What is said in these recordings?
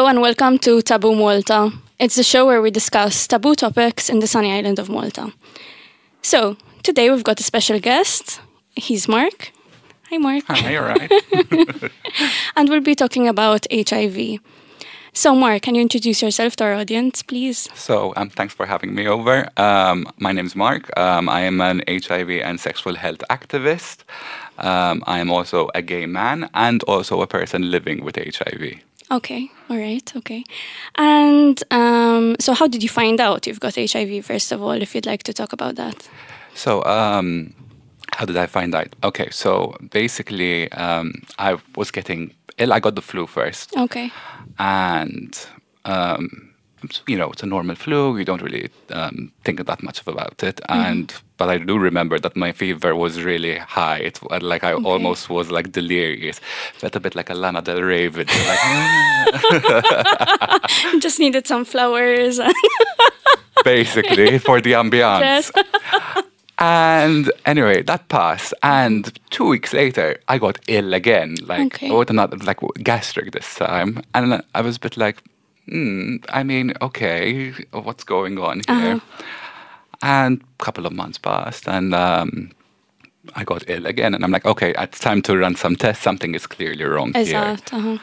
Hello and welcome to Taboo Malta. It's the show where we discuss taboo topics in the sunny island of Malta. So, today we've got a special guest. He's Marc. Hi, Marc. Hi, all right. and we'll be talking about HIV. So, Marc, can you introduce yourself to our audience, please? So, um, thanks for having me over. Um, my name is Marc. Um, I am an HIV and sexual health activist. Um, I am also a gay man and also a person living with HIV. Okay, all right, okay. And um, so, how did you find out you've got HIV, first of all, if you'd like to talk about that? So, um, how did I find out? Okay, so basically, um, I was getting ill. I got the flu first. Okay. And, um, you know, it's a normal flu. You don't really um, think that much about it. And but I do remember that my fever was really high. It like I almost was like delirious. Felt a bit like a Lana Del Rey video. Like, Just needed some flowers. basically for the ambiance. Yes. And anyway, that passed. And two weeks later, I got ill again, like Okay. with another, like gastric this time. And I was a bit like, hmm, I mean, okay, what's going on here? And a couple of months passed, and um, I got ill again. And I'm like, okay, it's time to run some tests. Something is clearly wrong Is here. Uh-huh.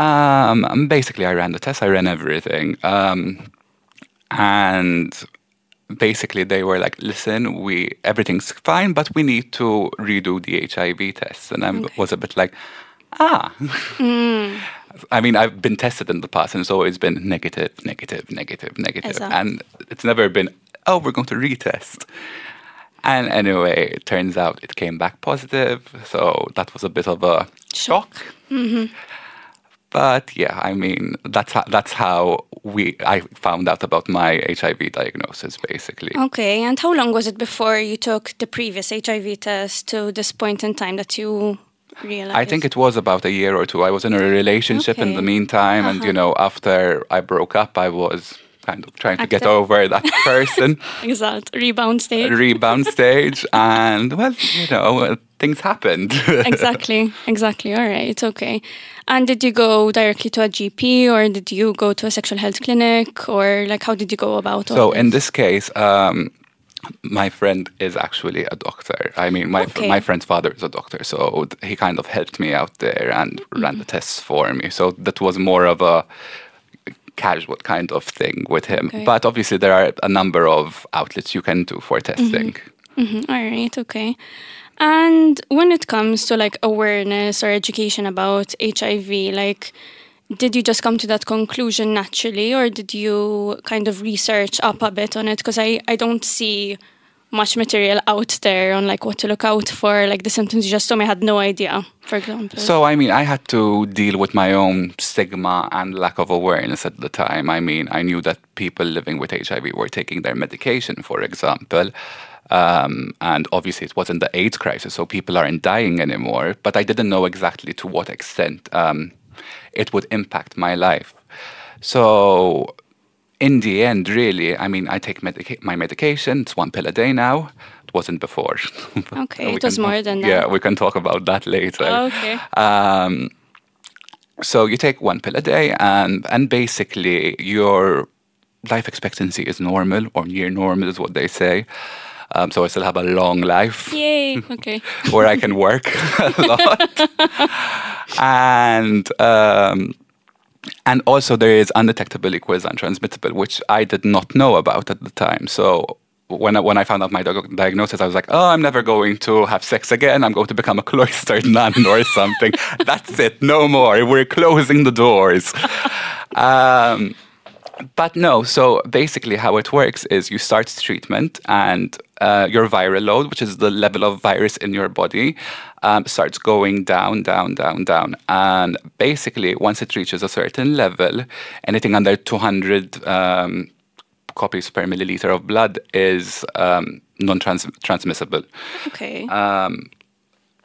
Um, basically, I ran the tests, I ran everything, um, and basically, they were like, "Listen, we everything's fine, but we need to redo the HIV test." And I Okay. was a bit like, "Ah." I mean, I've been tested in the past, and it's always been negative, negative, negative, negative, and it's never been, "Oh, we're going to retest." And anyway, it turns out it came back positive, so that was a bit of a Shock. shock. But yeah, I mean that's how, that's how we I found out about my HIV diagnosis basically. Okay, and how long was it before you took the previous HIV test to this point in time that you realized? I think it was about a year or two. I was in a relationship in the meantime, and you know, after I broke up, I was kind of trying to get over that person, exactly. Rebound stage. rebound stage, and well, you know, uh, things happened. exactly. Exactly. All right. Okay. And did you go directly to a GP or did you go to a sexual health clinic or like how did you go about all So in this? this case, um, my friend is actually a doctor. I mean, my Okay. my friend's father is a doctor, so he kind of helped me out there and ran the tests for me. So that was more of a casual kind of thing with him. Okay. But obviously, there are a number of outlets you can do for testing. Mhm, All right. Okay. And when it comes to like awareness or education about HIV, like did you just come to that conclusion naturally or did you kind of research up a bit on it because I, I don't see much material out there on like what to look out for like the symptoms you just told me I had no idea for example So, I mean, I had to deal with my own stigma and lack of awareness at the time. I mean, I knew that people living with HIV were taking their medication, for example. Um, and obviously, it wasn't the AIDS crisis, so people aren't dying anymore. But I didn't know exactly to what extent um, it would impact my life. So, in the end, really, I mean, I take medica- my medication. It's one pill a day now. It wasn't before. Okay, it was can- more than that. Yeah, we can talk about that later. okay Um, so you take one pill a day, and and basically your life expectancy is normal or near normal, is what they say. Um, so I still have a long life yay okay where I can work a lot, and um, and also there is undetectable equals untransmittable, which I did not know about at the time. So. When I, when I found out my diagnosis, I was like, "Oh, I'm never going to have sex again. I'm going to become a cloistered nun or something. That's it, no more. We're closing the doors." Um, but no, so basically, how it works is you start treatment, and uh, your viral load, which is the level of virus in your body, um, starts going down, down, down, down. And basically, once it reaches a certain level, anything under 200 um, copies per milliliter of blood is um, non transmissible. okay Um,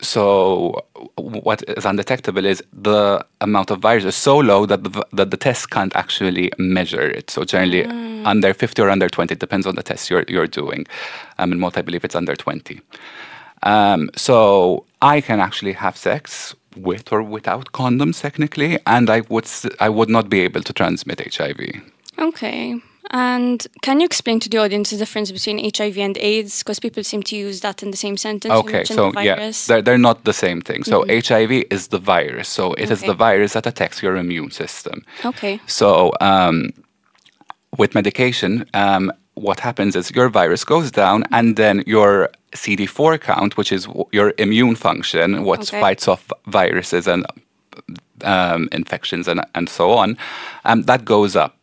so what is undetectable is the amount of virus is so low that the, that the test can't actually measure it. So generally under 50 or under 20, it depends on the test you're, you're doing. Um, in Malta, I believe it's under 20. Um, so I can actually have sex with or without condoms technically, and I would I would not be able to transmit HIV. Okay. And can you explain to the audience the difference between HIV and AIDS? Because people seem to use that in the same sentence. Okay, so the yeah, they're, they're not the same thing. So HIV is the virus. So it is Okay. the virus that attacks your immune system. Okay. So um, with medication, um, what happens is your virus goes down, and then your CD4 count, which is w- your immune function, what Okay. fights off viruses and um, infections and, and so on, um, that goes up.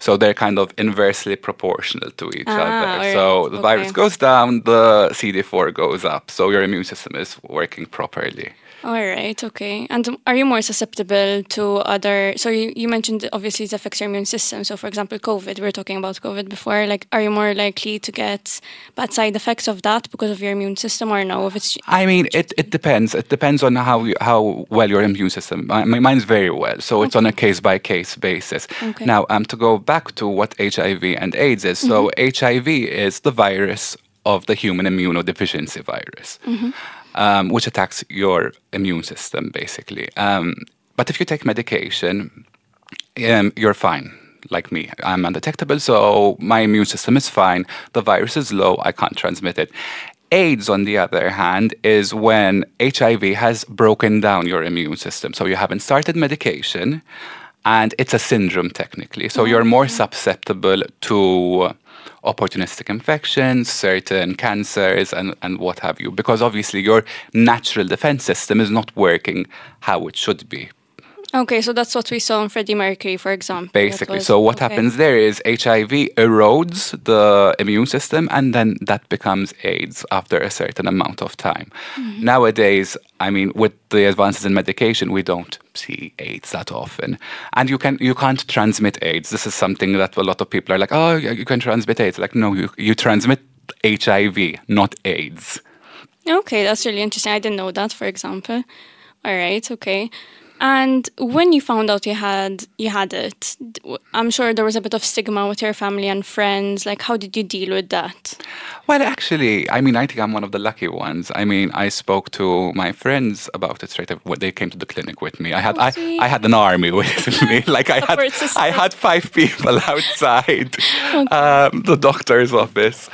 So they're kind of inversely proportional to each Ah, other. So alright, the virus goes down, the CD4 goes up. So your immune system is working properly. All right. Okay. And are you more susceptible to other? So you, you mentioned obviously it affects your immune system. So for example, COVID. We were talking about COVID before. Like, are you more likely to get bad side effects of that because of your immune system, or no? If it's I mean, it, it depends. It depends on how you, how well your immune system. My, my mine's very well, so it's on a case by case basis. Okay. Now, um, to go back to what HIV and AIDS is. So HIV is the virus of the human immunodeficiency virus, um, which attacks your immune system basically. Um, but if you take medication, um, you're fine. Like me, I'm undetectable, so my immune system is fine. The virus is low, I can't transmit it. AIDS, on the other hand, is when HIV has broken down your immune system. So you haven't started medication, and it's a syndrome technically. So you're more susceptible to opportunistic infections, certain cancers, and, and what have you, because obviously your natural defense system is not working how it should be. Okay. So that's what we saw in Freddie Mercury, for example. Basically, was- so what okay. happens there is HIV erodes the immune system, and then that becomes AIDS after a certain amount of time. Mm-hmm. Nowadays, I mean, with the advances in medication, we don't see AIDS that often, and you can you can't transmit AIDS. This is something that a lot of people are like, oh, you can transmit AIDS. Like, no, you you transmit HIV, not AIDS. Okay, that's really interesting. I didn't know that, for example. All right, okay. And when you found out you had you had it, I'm sure there was a bit of stigma with your family and friends. Like, how did you deal with that? Well, actually, I mean, I think I'm one of the lucky ones. I mean, I spoke to my friends about it straight away. They came to the clinic with me. I had Oh, I. I had an army with me. Like I had I had five people outside um, the doctor's office.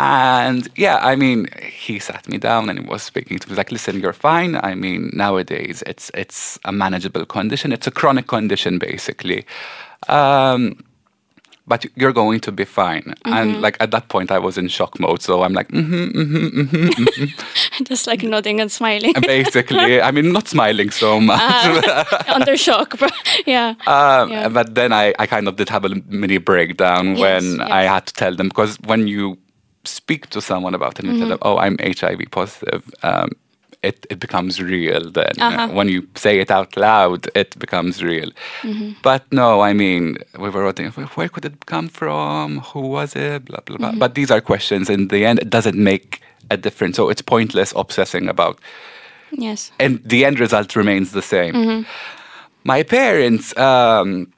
And yeah, I mean, he sat me down and he was speaking to me like, "Listen, you're fine. I mean, nowadays it's it's a manageable condition. It's a chronic condition, basically." Um, but you're going to be fine. And like at that point, I was in shock mode. So I'm like, mm-hmm, mm-hmm. Just like nodding and smiling, basically, I mean, not smiling so much. under shock. But yeah, Um, Yeah. But then I, I kind of did have a mini breakdown Yes, when yes. I had to tell them because when you speak to someone about it and Mm-hmm. tell them, oh, I'm HIV positive, um, it, it becomes real then. Uh-huh. When you say it out loud, it becomes real. Mm-hmm. But no, I mean, we were wondering, where could it come from? Who was it? Blah, blah, blah. Mm-hmm. But these are questions. In the end, it doesn't make a difference. So it's pointless obsessing about yes. and the end result remains the same. Mm-hmm. My parents um,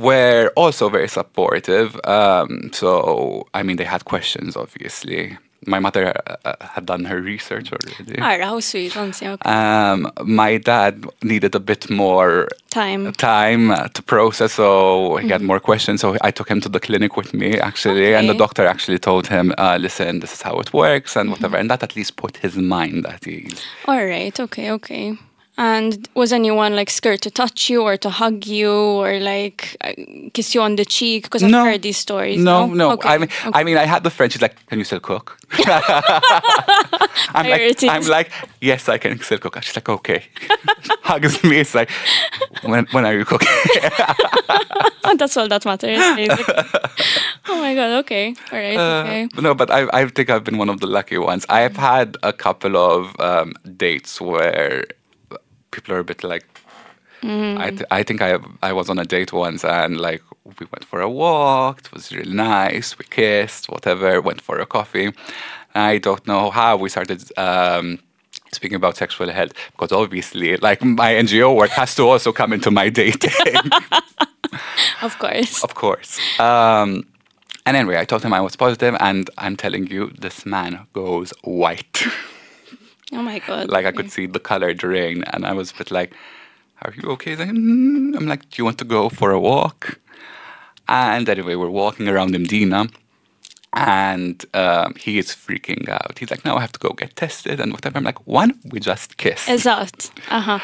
were also very supportive. Um, so, I mean, they had questions, obviously. My mother uh, uh, had done her research already. All right, how sweet. Okay. Um, my dad needed a bit more Time. time uh, to process, so he had more questions. So I took him to the clinic with me, actually, and the doctor actually told him, uh, "Listen, this is how it works," and whatever, and that at least put his mind at ease. All right. Okay. Okay. And was anyone like scared to touch you or to hug you or like uh, kiss you on the cheek? Because I've No. heard these stories. No, no. Okay, I mean, okay. I mean, I had the friend. She's like, "Can you still cook?" I'm like, I'm like, "Yes, I can still cook." She's like, "Okay." Hugs me. It's like, "When, when are you cooking?" That's all that matters. Basically. oh my god. Okay. All right. okay. Uh, no, but I, I think I've been one of the lucky ones. I've had a couple of um, dates where people are a bit like. I, th- I think I I was on a date once and like we went for a walk. It was really nice. We kissed, whatever. Went for a coffee. I don't know how we started um, speaking about sexual health because obviously, like my NGO work has to also come into my dating. Of course. Of course. Um, and anyway, I told him I was positive, and I'm telling you, this man goes white. Oh my god. Like I could see the color drain, and I was a bit like, "Are you okay?" Then "Mm." I'm like, "Do you want to go for a walk?" And anyway, we're walking around Mdina, and um, he is freaking out. He's like, "No, I have to go get tested and whatever." I'm like, "One, we just kissed. Eżatt. Aha.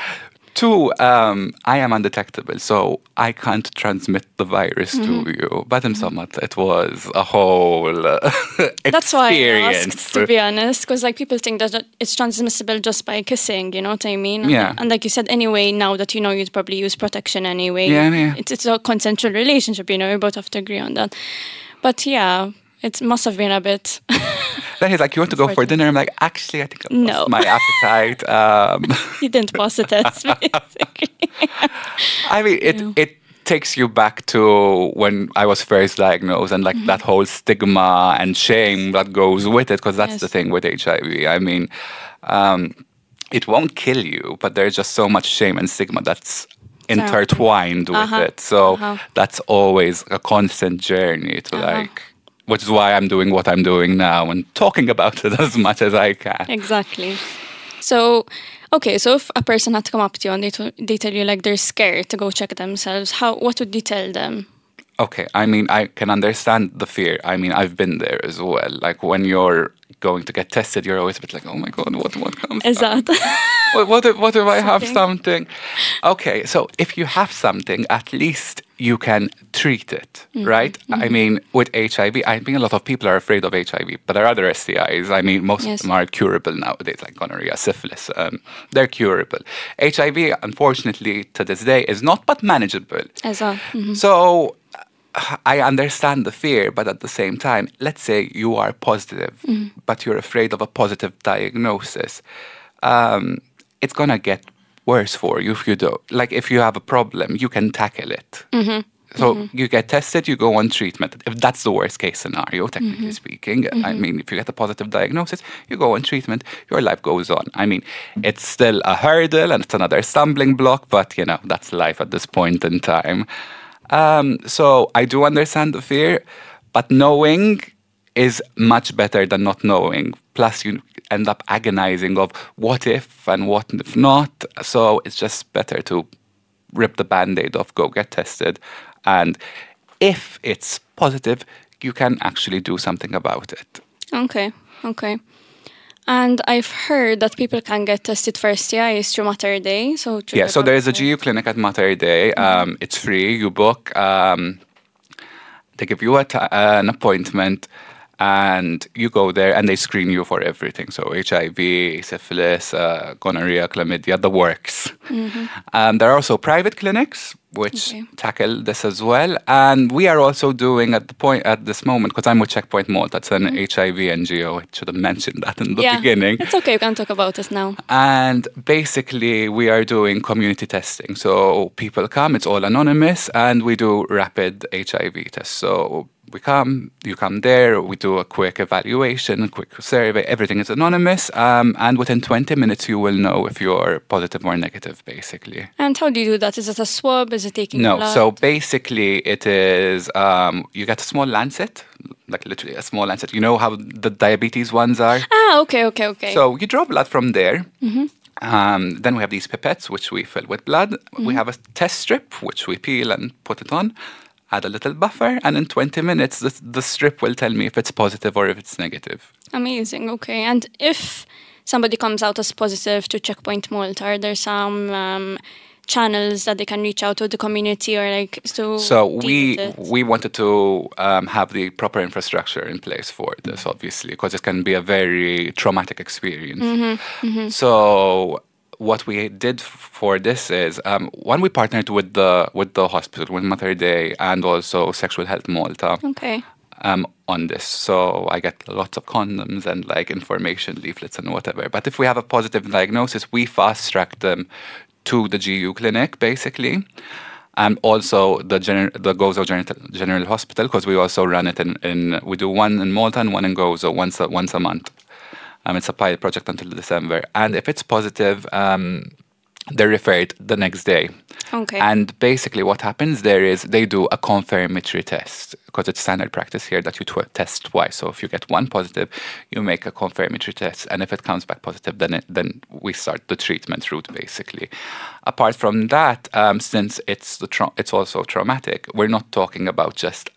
Two, um, I am undetectable, so I can't transmit the virus to you." But in Samat, it was a whole uh, That's why I asked, to be honest, because like people think that it's transmissible just by kissing. You know what I mean? Yeah. And like you said, anyway, now that you know, you'd probably use protection anyway. Yeah, yeah. It's it's a consensual relationship. You know, we both have to agree on that. But yeah, it must have been a bit. Then he's like, "You want to go for dinner?" I'm like, "Actually, I think I lost No. my appetite." Um, you didn't pass the test, basically. I mean, it it takes you back to when I was first diagnosed and like that whole stigma and shame that goes with it, because that's Yes. the thing with HIV. I mean, um, it won't kill you, but there's just so much shame and stigma that's intertwined with Uh-huh. it. So Uh-huh. that's always a constant journey to like. Which is why I'm doing what I'm doing now and talking about it as much as I can. Exactly. So, okay, so if a person had to come up to you and they, to, they tell you like they're scared to go check themselves, how what would you tell them? Okay, I mean, I can understand the fear. I mean, I've been there as well. Like when you're going to get tested, you're always a bit like, oh my god, what what comes? Is that What what if, what if I have something? Okay, so if you have something, at least you can treat it, right? I mean, with HIV, I think a lot of people are afraid of HIV, but there are other STIs. I mean, most Yes. of them are curable nowadays, like gonorrhea, syphilis. Um, they're curable. HIV, unfortunately, to this day, is not but manageable. Is that So uh, I understand the fear, but at the same time, let's say you are positive, but you're afraid of a positive diagnosis. Um, it's gonna get worse for you if you don't. Like if you have a problem, you can tackle it. Mm-hmm. So mm-hmm. you get tested, you go on treatment. If that's the worst case scenario, technically mm-hmm. speaking, I mean, if you get a positive diagnosis, you go on treatment, your life goes on. I mean, it's still a hurdle and it's another stumbling block, but you know, that's life at this point in time. Um, so I do understand the fear, but knowing is much better than not knowing. Plus, you end up agonizing of what if and what if not. So it's just better to rip the band-aid off, go get tested, and if it's positive, you can actually do something about it. okay? Okay. And I've heard that people can get tested for STIs through Mater Dei. So Yeah, so there is a. GU clinic at Mater Dei. Um, it's free. You book. Um, they give you a ti- an appointment, and you go there, and they screen you for everything. So HIV, syphilis, uh, gonorrhea, chlamydia, the works. Um, there are also private clinics which Okay. tackle this as well, and we are also doing at the point at this moment because I'm with Checkpoint Malta. It's an HIV NGO. I should have mentioned that in the yeah. beginning. It's okay. We can talk about this now. And basically, we are doing community testing. So people come, it's all anonymous, and we do rapid HIV tests. So we come, you come there, we do a quick evaluation, a quick survey, everything is anonymous. Um, and within 20 minutes, you will know if you're positive or negative, basically. And how do you do that? Is it a swab? Is it taking No, so basically, it is um, you get a small lancet, like literally a small lancet. You know how the diabetes ones are? ah, okay, okay, okay. So you draw blood from there. Um, then we have these pipettes, which we fill with blood. We have a test strip, which we peel and put it on. Add a little buffer, and in 20 minutes, the, the strip will tell me if it's positive or if it's negative. Amazing. Okay. And if somebody comes out as positive to Checkpoint Malta, are there some um, channels that they can reach out to the community or like to So we we wanted to um, have the proper infrastructure in place for this, obviously, because it can be a very traumatic experience. Mm-hmm, So what we did for this is um, one we partnered with the with the hospital, with Mater Dei, and also Sexual Health Malta. Okay. um, on this. So I get lots of condoms and like information leaflets and whatever. But if we have a positive diagnosis, we fast track them to the GU clinic basically. And also the gener- the Gozo General, General Hospital because we also run it in, in we do one in Malta and one in Gozo once a, once a month. Um, it's a pilot project until December. And if it's positive, um, they're referred the next day. Okay. And basically, what happens there is they do a confirmatory test because it's standard practice here that you tw- test twice. So if you get one positive, you make a confirmatory test, and if it comes back positive, then it, then we start the treatment route basically. Apart from that, um, since it's the tra- it's also traumatic, we're not talking about just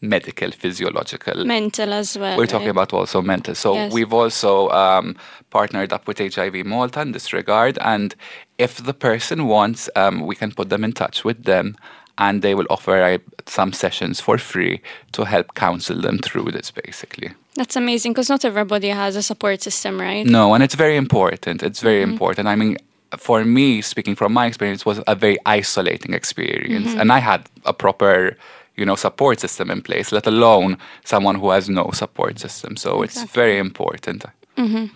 medical, physiological mental as well. we're talking right? about also mental. So Yes. we've also um, partnered up with HIV Malta in this regard, and if the person wants, um, we can put them in touch with them, and they will offer uh, some sessions for free to help counsel them through this, basically. That's amazing because not everybody has a support system, right? No, and it's very important. It's very important. I mean, for me, speaking from my experience, was a very isolating experience, and I had a proper, you know, support system in place. Let alone someone who has no support system. So it's very important. Mm-hmm.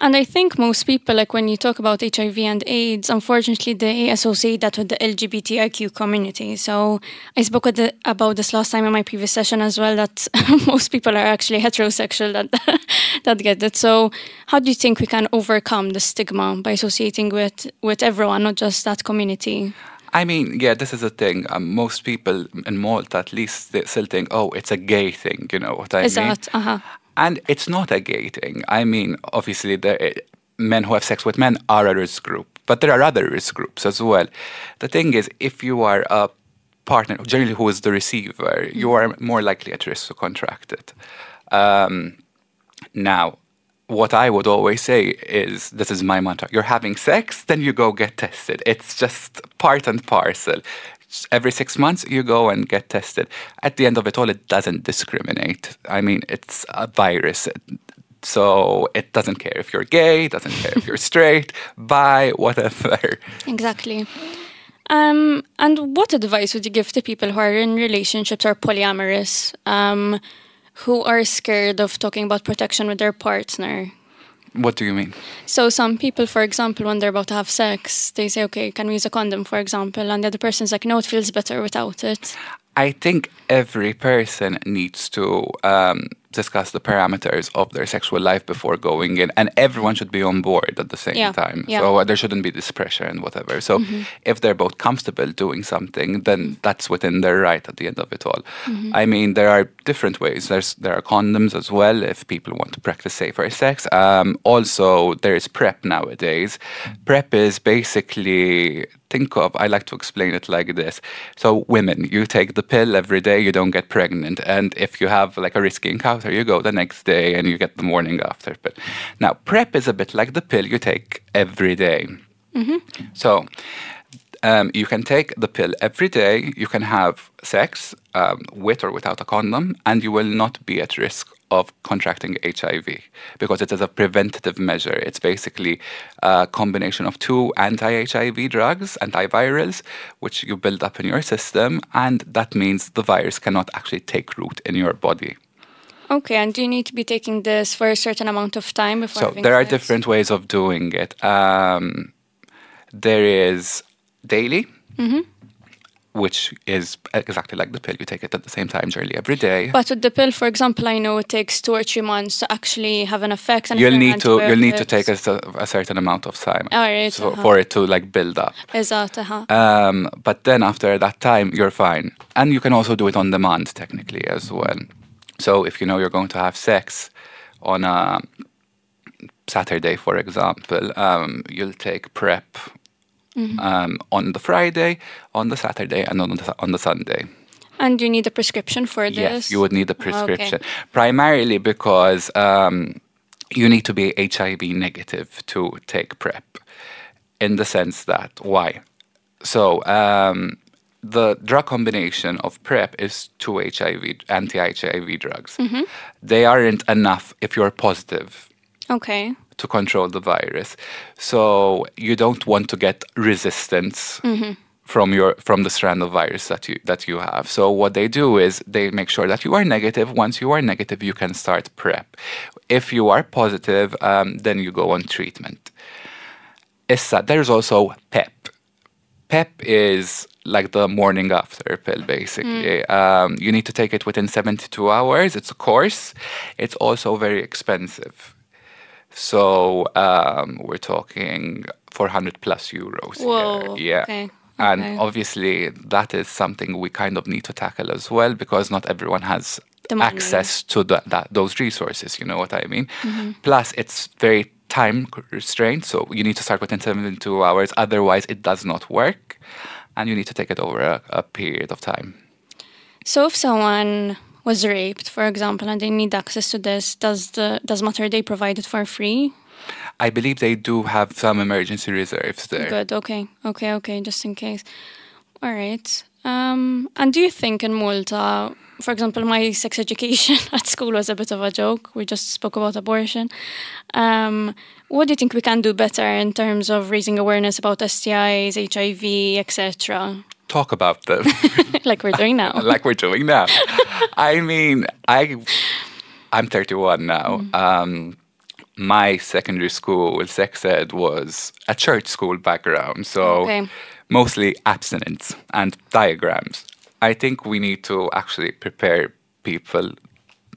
And I think most people, like when you talk about HIV and AIDS, unfortunately, they associate that with the LGBTIQ community. So I spoke with the, about this last time in my previous session as well. That most people are actually heterosexual that that get it. So how do you think we can overcome the stigma by associating with with everyone, not just that community? I mean, yeah, this is a thing. Um, most people in Malta, at least, they still think, oh, it's a gay thing. You know what I Is mean? that uh-huh. And it's not a gay thing. I mean, obviously, the men who have sex with men are a risk group, but there are other risk groups as well. The thing is, if you are a partner, generally who is the receiver, you are more likely at risk to contract it. Um, now, what I would always say is this is my mantra you're having sex, then you go get tested. It's just part and parcel. Every six months, you go and get tested. At the end of it all, it doesn't discriminate. I mean, it's a virus. So it doesn't care if you're gay, doesn't care if you're straight, bi, whatever. Exactly. Um, and what advice would you give to people who are in relationships or polyamorous, um, who are scared of talking about protection with their partner? What do you mean? So some people, for example, when they're about to have sex, they say, "Okay, can we use a condom?" For example, and the other person's like, "No, it feels better without it." I think every person needs to um, discuss the parameters of their sexual life before going in, and everyone should be on board at the same Yeah, time. yeah. So uh, there shouldn't be this pressure and whatever. So if they're both comfortable doing something, then that's within their right at the end of it all. I mean, there are different ways. There's there are condoms as well if people want to practice safer sex. Um, also, there is PrEP nowadays. PrEP is basically think of i like to explain it like this. So women you take the pill every day you don't get pregnant and if you have like a risky encounter you go the next day and you get the morning after. But now PrEP is a bit like the pill you take every day. so um, you can take the pill every day you can have sex um, with or without a condom and you will not be at risk of contracting HIV because it is a preventative measure. It's basically a combination of two anti HIV drugs, antivirals, which you build up in your system, and that means the virus cannot actually take root in your body. Okay, and do you need to be taking this for a certain amount of time before? So there are sex? different ways of doing it. Um, there is daily. Which is exactly like the pill. You take it at the same time during every day. But with the pill, for example, I know it takes two or three months to actually have an effect. And you'll need to you'll need to take a, a certain amount of time right, so uh-huh. for it to like build up. Exato, uh-huh. Um, but then after that time, you're fine, and you can also do it on demand technically as well. So if you know you're going to have sex on a Saturday, for example, um, you'll take PrEP um, on the Friday, on the Saturday, and on the, on the Sunday. And you need a prescription for this? Yes, you would need a Okay. prescription. Primarily because um, you need to be HIV negative to take PrEP, in the sense that, why? So, um, the drug combination of PrEP is two HIV, anti HIV drugs. Mm-hmm. They aren't enough if you're positive Okay. To control the virus. So you don't want to get resistance from your from the strand of virus that you that you have. So what they do is they make sure that you are negative. Once you are negative, you can start PrEP. If you are positive, um, then you go on treatment. Issa, there's also PEP. PEP is like the morning after pill, basically. Um, you need to take it within 72 hours. It's a course. It's also very expensive. So um, we're talking 400 plus euros. Whoa. Here. Yeah. Okay. And okay. obviously, that is something we kind of need to tackle as well because not everyone has access to the, that, those resources. You know what I mean? Mm-hmm. Plus, it's very time restrained, so you need to start within 72 hours. Otherwise, it does not work, and you need to take it over a, a period of time. So if someone was raped, for example, and they need access to this, does the does Mater Dei provide it for free? I believe they do have some emergency reserves there. Good. Okay. Okay. Okay. Just in case. All right. Um, and do you think in Malta, for example, my sex education at school was a bit of a joke. We just spoke about abortion. Um, what do you think we can do better in terms of raising awareness about STIs, HIV, etc., Talk about them. like we're doing now? like we're doing now. I mean, I I'm 31 now. Um, my secondary school sex ed was a church school background, so Okay. mostly abstinence and diagrams. I think we need to actually prepare people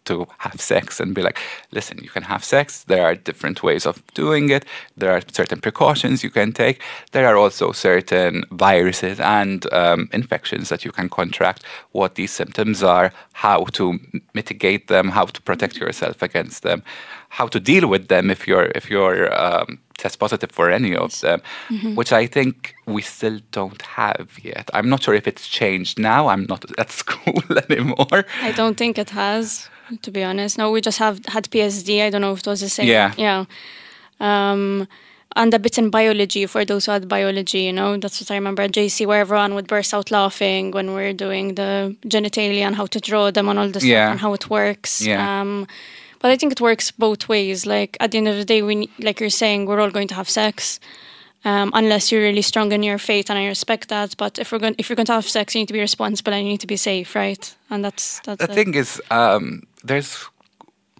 to have sex and be like, listen, you can have sex. There are different ways of doing it. There are certain precautions you can take. There are also certain viruses and um, infections that you can contract, what these symptoms are, how to mitigate them, how to protect yourself against them, how to deal with them if you're if you're um, test positive for any of them, which I think we still don't have yet. I'm not sure if it's changed now. I'm not at school anymore. I don't think it has, to be honest. No, we just have had PSD. I don't know if it was the same. Yeah. Yeah. Um, and a bit in biology for those who had biology, you know, that's what I remember at JC where everyone would burst out laughing when we are doing the genitalia and how to draw them and all this Yeah. stuff and how it works. Yeah. Um, but I think it works both ways. Like at the end of the day, we like you're saying, we're all going to have sex. Um, unless you're really strong in your faith, and I respect that. But if we're going, if you're going to have sex, you need to be responsible and you need to be safe, right? And that's that's The it. thing is, um, there's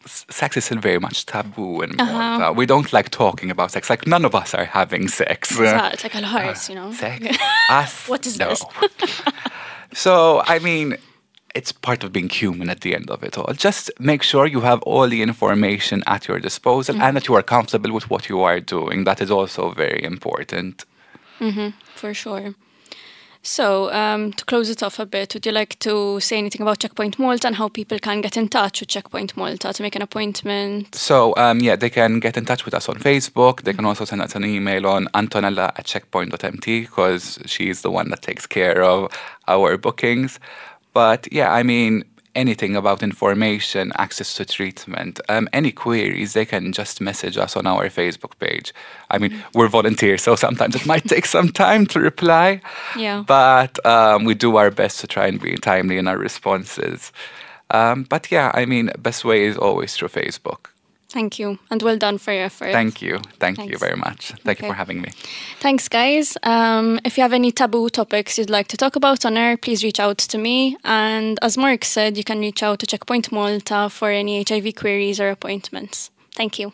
sex is still very much taboo and Uh-huh. We don't like talking about sex. Like none of us are having sex. It's like a heart, you know. Sex? Us? What is no. this? so I mean, it's part of being human at the end of it all. Just make sure you have all the information at your disposal Mm-hmm. and that you are comfortable with what you are doing. That is also very important. For sure. So, um, to close it off a bit, would you like to say anything about Checkpoint Malta and how people can get in touch with Checkpoint Malta to make an appointment? So um, yeah, they can get in touch with us on Facebook. They can also send us an email on Antonella at checkpoint.mt because she's the one that takes care of our bookings. But yeah, I mean, anything about information, access to treatment, um, any queries, they can just message us on our Facebook page. I mean, we're volunteers, so sometimes it might take some time to reply. Yeah. But um, we do our best to try and be timely in our responses. Um, but yeah, I mean, best way is always through Facebook. Thank you, and well done for your effort. Thank you. Thank you very much. Thank you for having me. Thanks, guys. Um, if you have any taboo topics you'd like to talk about on air, please reach out to me. And as Marc said, you can reach out to Checkpoint Malta for any HIV queries or appointments. Thank you.